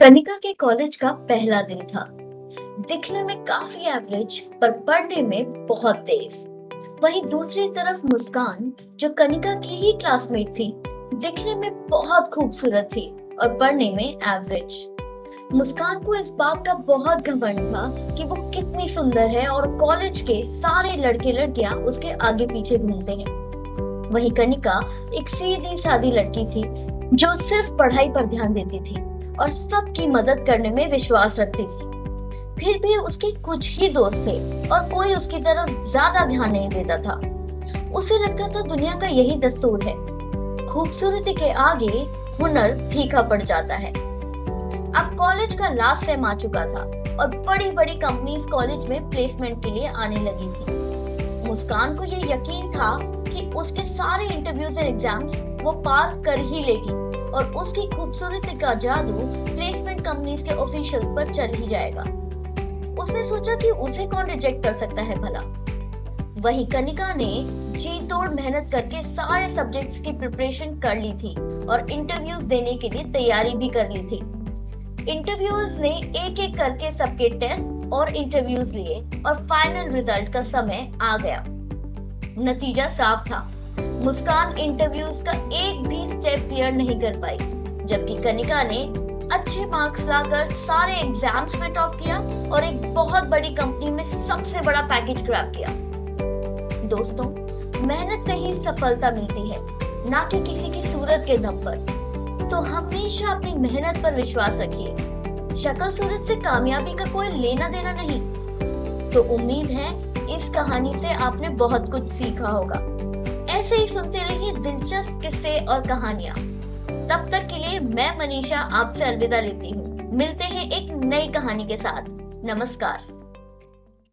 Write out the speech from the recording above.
कनिका के कॉलेज का पहला दिन था। दिखने में काफ़ी एवरेज पर पढ़ने में बहुत तेज। वहीं दूसरी तरफ़ मुस्कान, जो कनिका की ही क्लासमेट थी, दिखने में बहुत खूबसूरत थी और पढ़ने में एवरेज मुस्कान को इस बात का बहुत घमंड था कि वो कितनी सुंदर है और कॉलेज के सारे लड़के लड़कियाँ उसके आगे पीछे घूमते हैं। वहीं कनिका एक सीधी सादी लड़की थी, जो सिर्फ़ पढ़ाई पर ध्यान देती थी। और सबकी मदद करने में विश्वास रखती थी। फिर भी उसके कुछ ही दोस्त थे और कोई उसकी तरफ़ ज़्यादा ध्यान नहीं देता था। उसे लगता था दुनिया का यही दस्तूर है। खूबसूरती के आगे हुनर फीका पड़ जाता है। अब कॉलेज का लास्ट सेम आ चुका था और बड़ी बड़ी कंपनीज़ कॉलेज में प्लेसमेंट के लिए आने लगी थी। मुस्कान को यह यकीन था कि उसके सारे इंटरव्यूज़ एंड एग्ज़ाम्स वो पास कर ही लेगी। और उसकी खूबसूरती का जादू प्लेसमेंट कंपनीज़ के ऑफिशियल्स पर चल ही जाएगा। उसने सोचा कि उसे कौन रिजेक्ट कर सकता है भला। वही कनिका ने जी तोड़ मेहनत करके सारे सब्जेक्ट्स की प्रिपरेशन कर ली थी और इंटरव्यूज़ देने के लिए तैयारी भी कर ली थी। इंटरव्यूज़ ने एक एक करके सबके टेस्ट और इंटरव्यूज़ लिए और फाइनल रिज़ल्ट का समय आ गया। नतीजा साफ़ था। मुस्कान इंटरव्यूज़ का एक क्लियर नहीं कर पाई। जबकि कनिका ने अच्छे मार्क्स लाकर सारे एग्ज़ाम्स में टॉप किया और एक बहुत बड़ी कंपनी में सबसे बड़ा पैकेज क्रैप किया। दोस्तों, मेहनत से ही सफलता मिलती है, ना कि किसी की सूरत के दम पर। तो हमेशा अपनी मेहनत पर विश्वास रखिए। शक्ल सूरत से कामयाबी का कोई लेना देना नहीं। तो उम्मीद है, इस कहानी से आपने बहुत कुछ सीखा होगा। ऐसे ही सुनते रहिए दिलचस्प किस्से और कहानियाँ। तब तक के लिए मैं मनीषा आपसे अलविदा लेती हूँ। मिलते हैं एक नई कहानी के साथ। नमस्कार।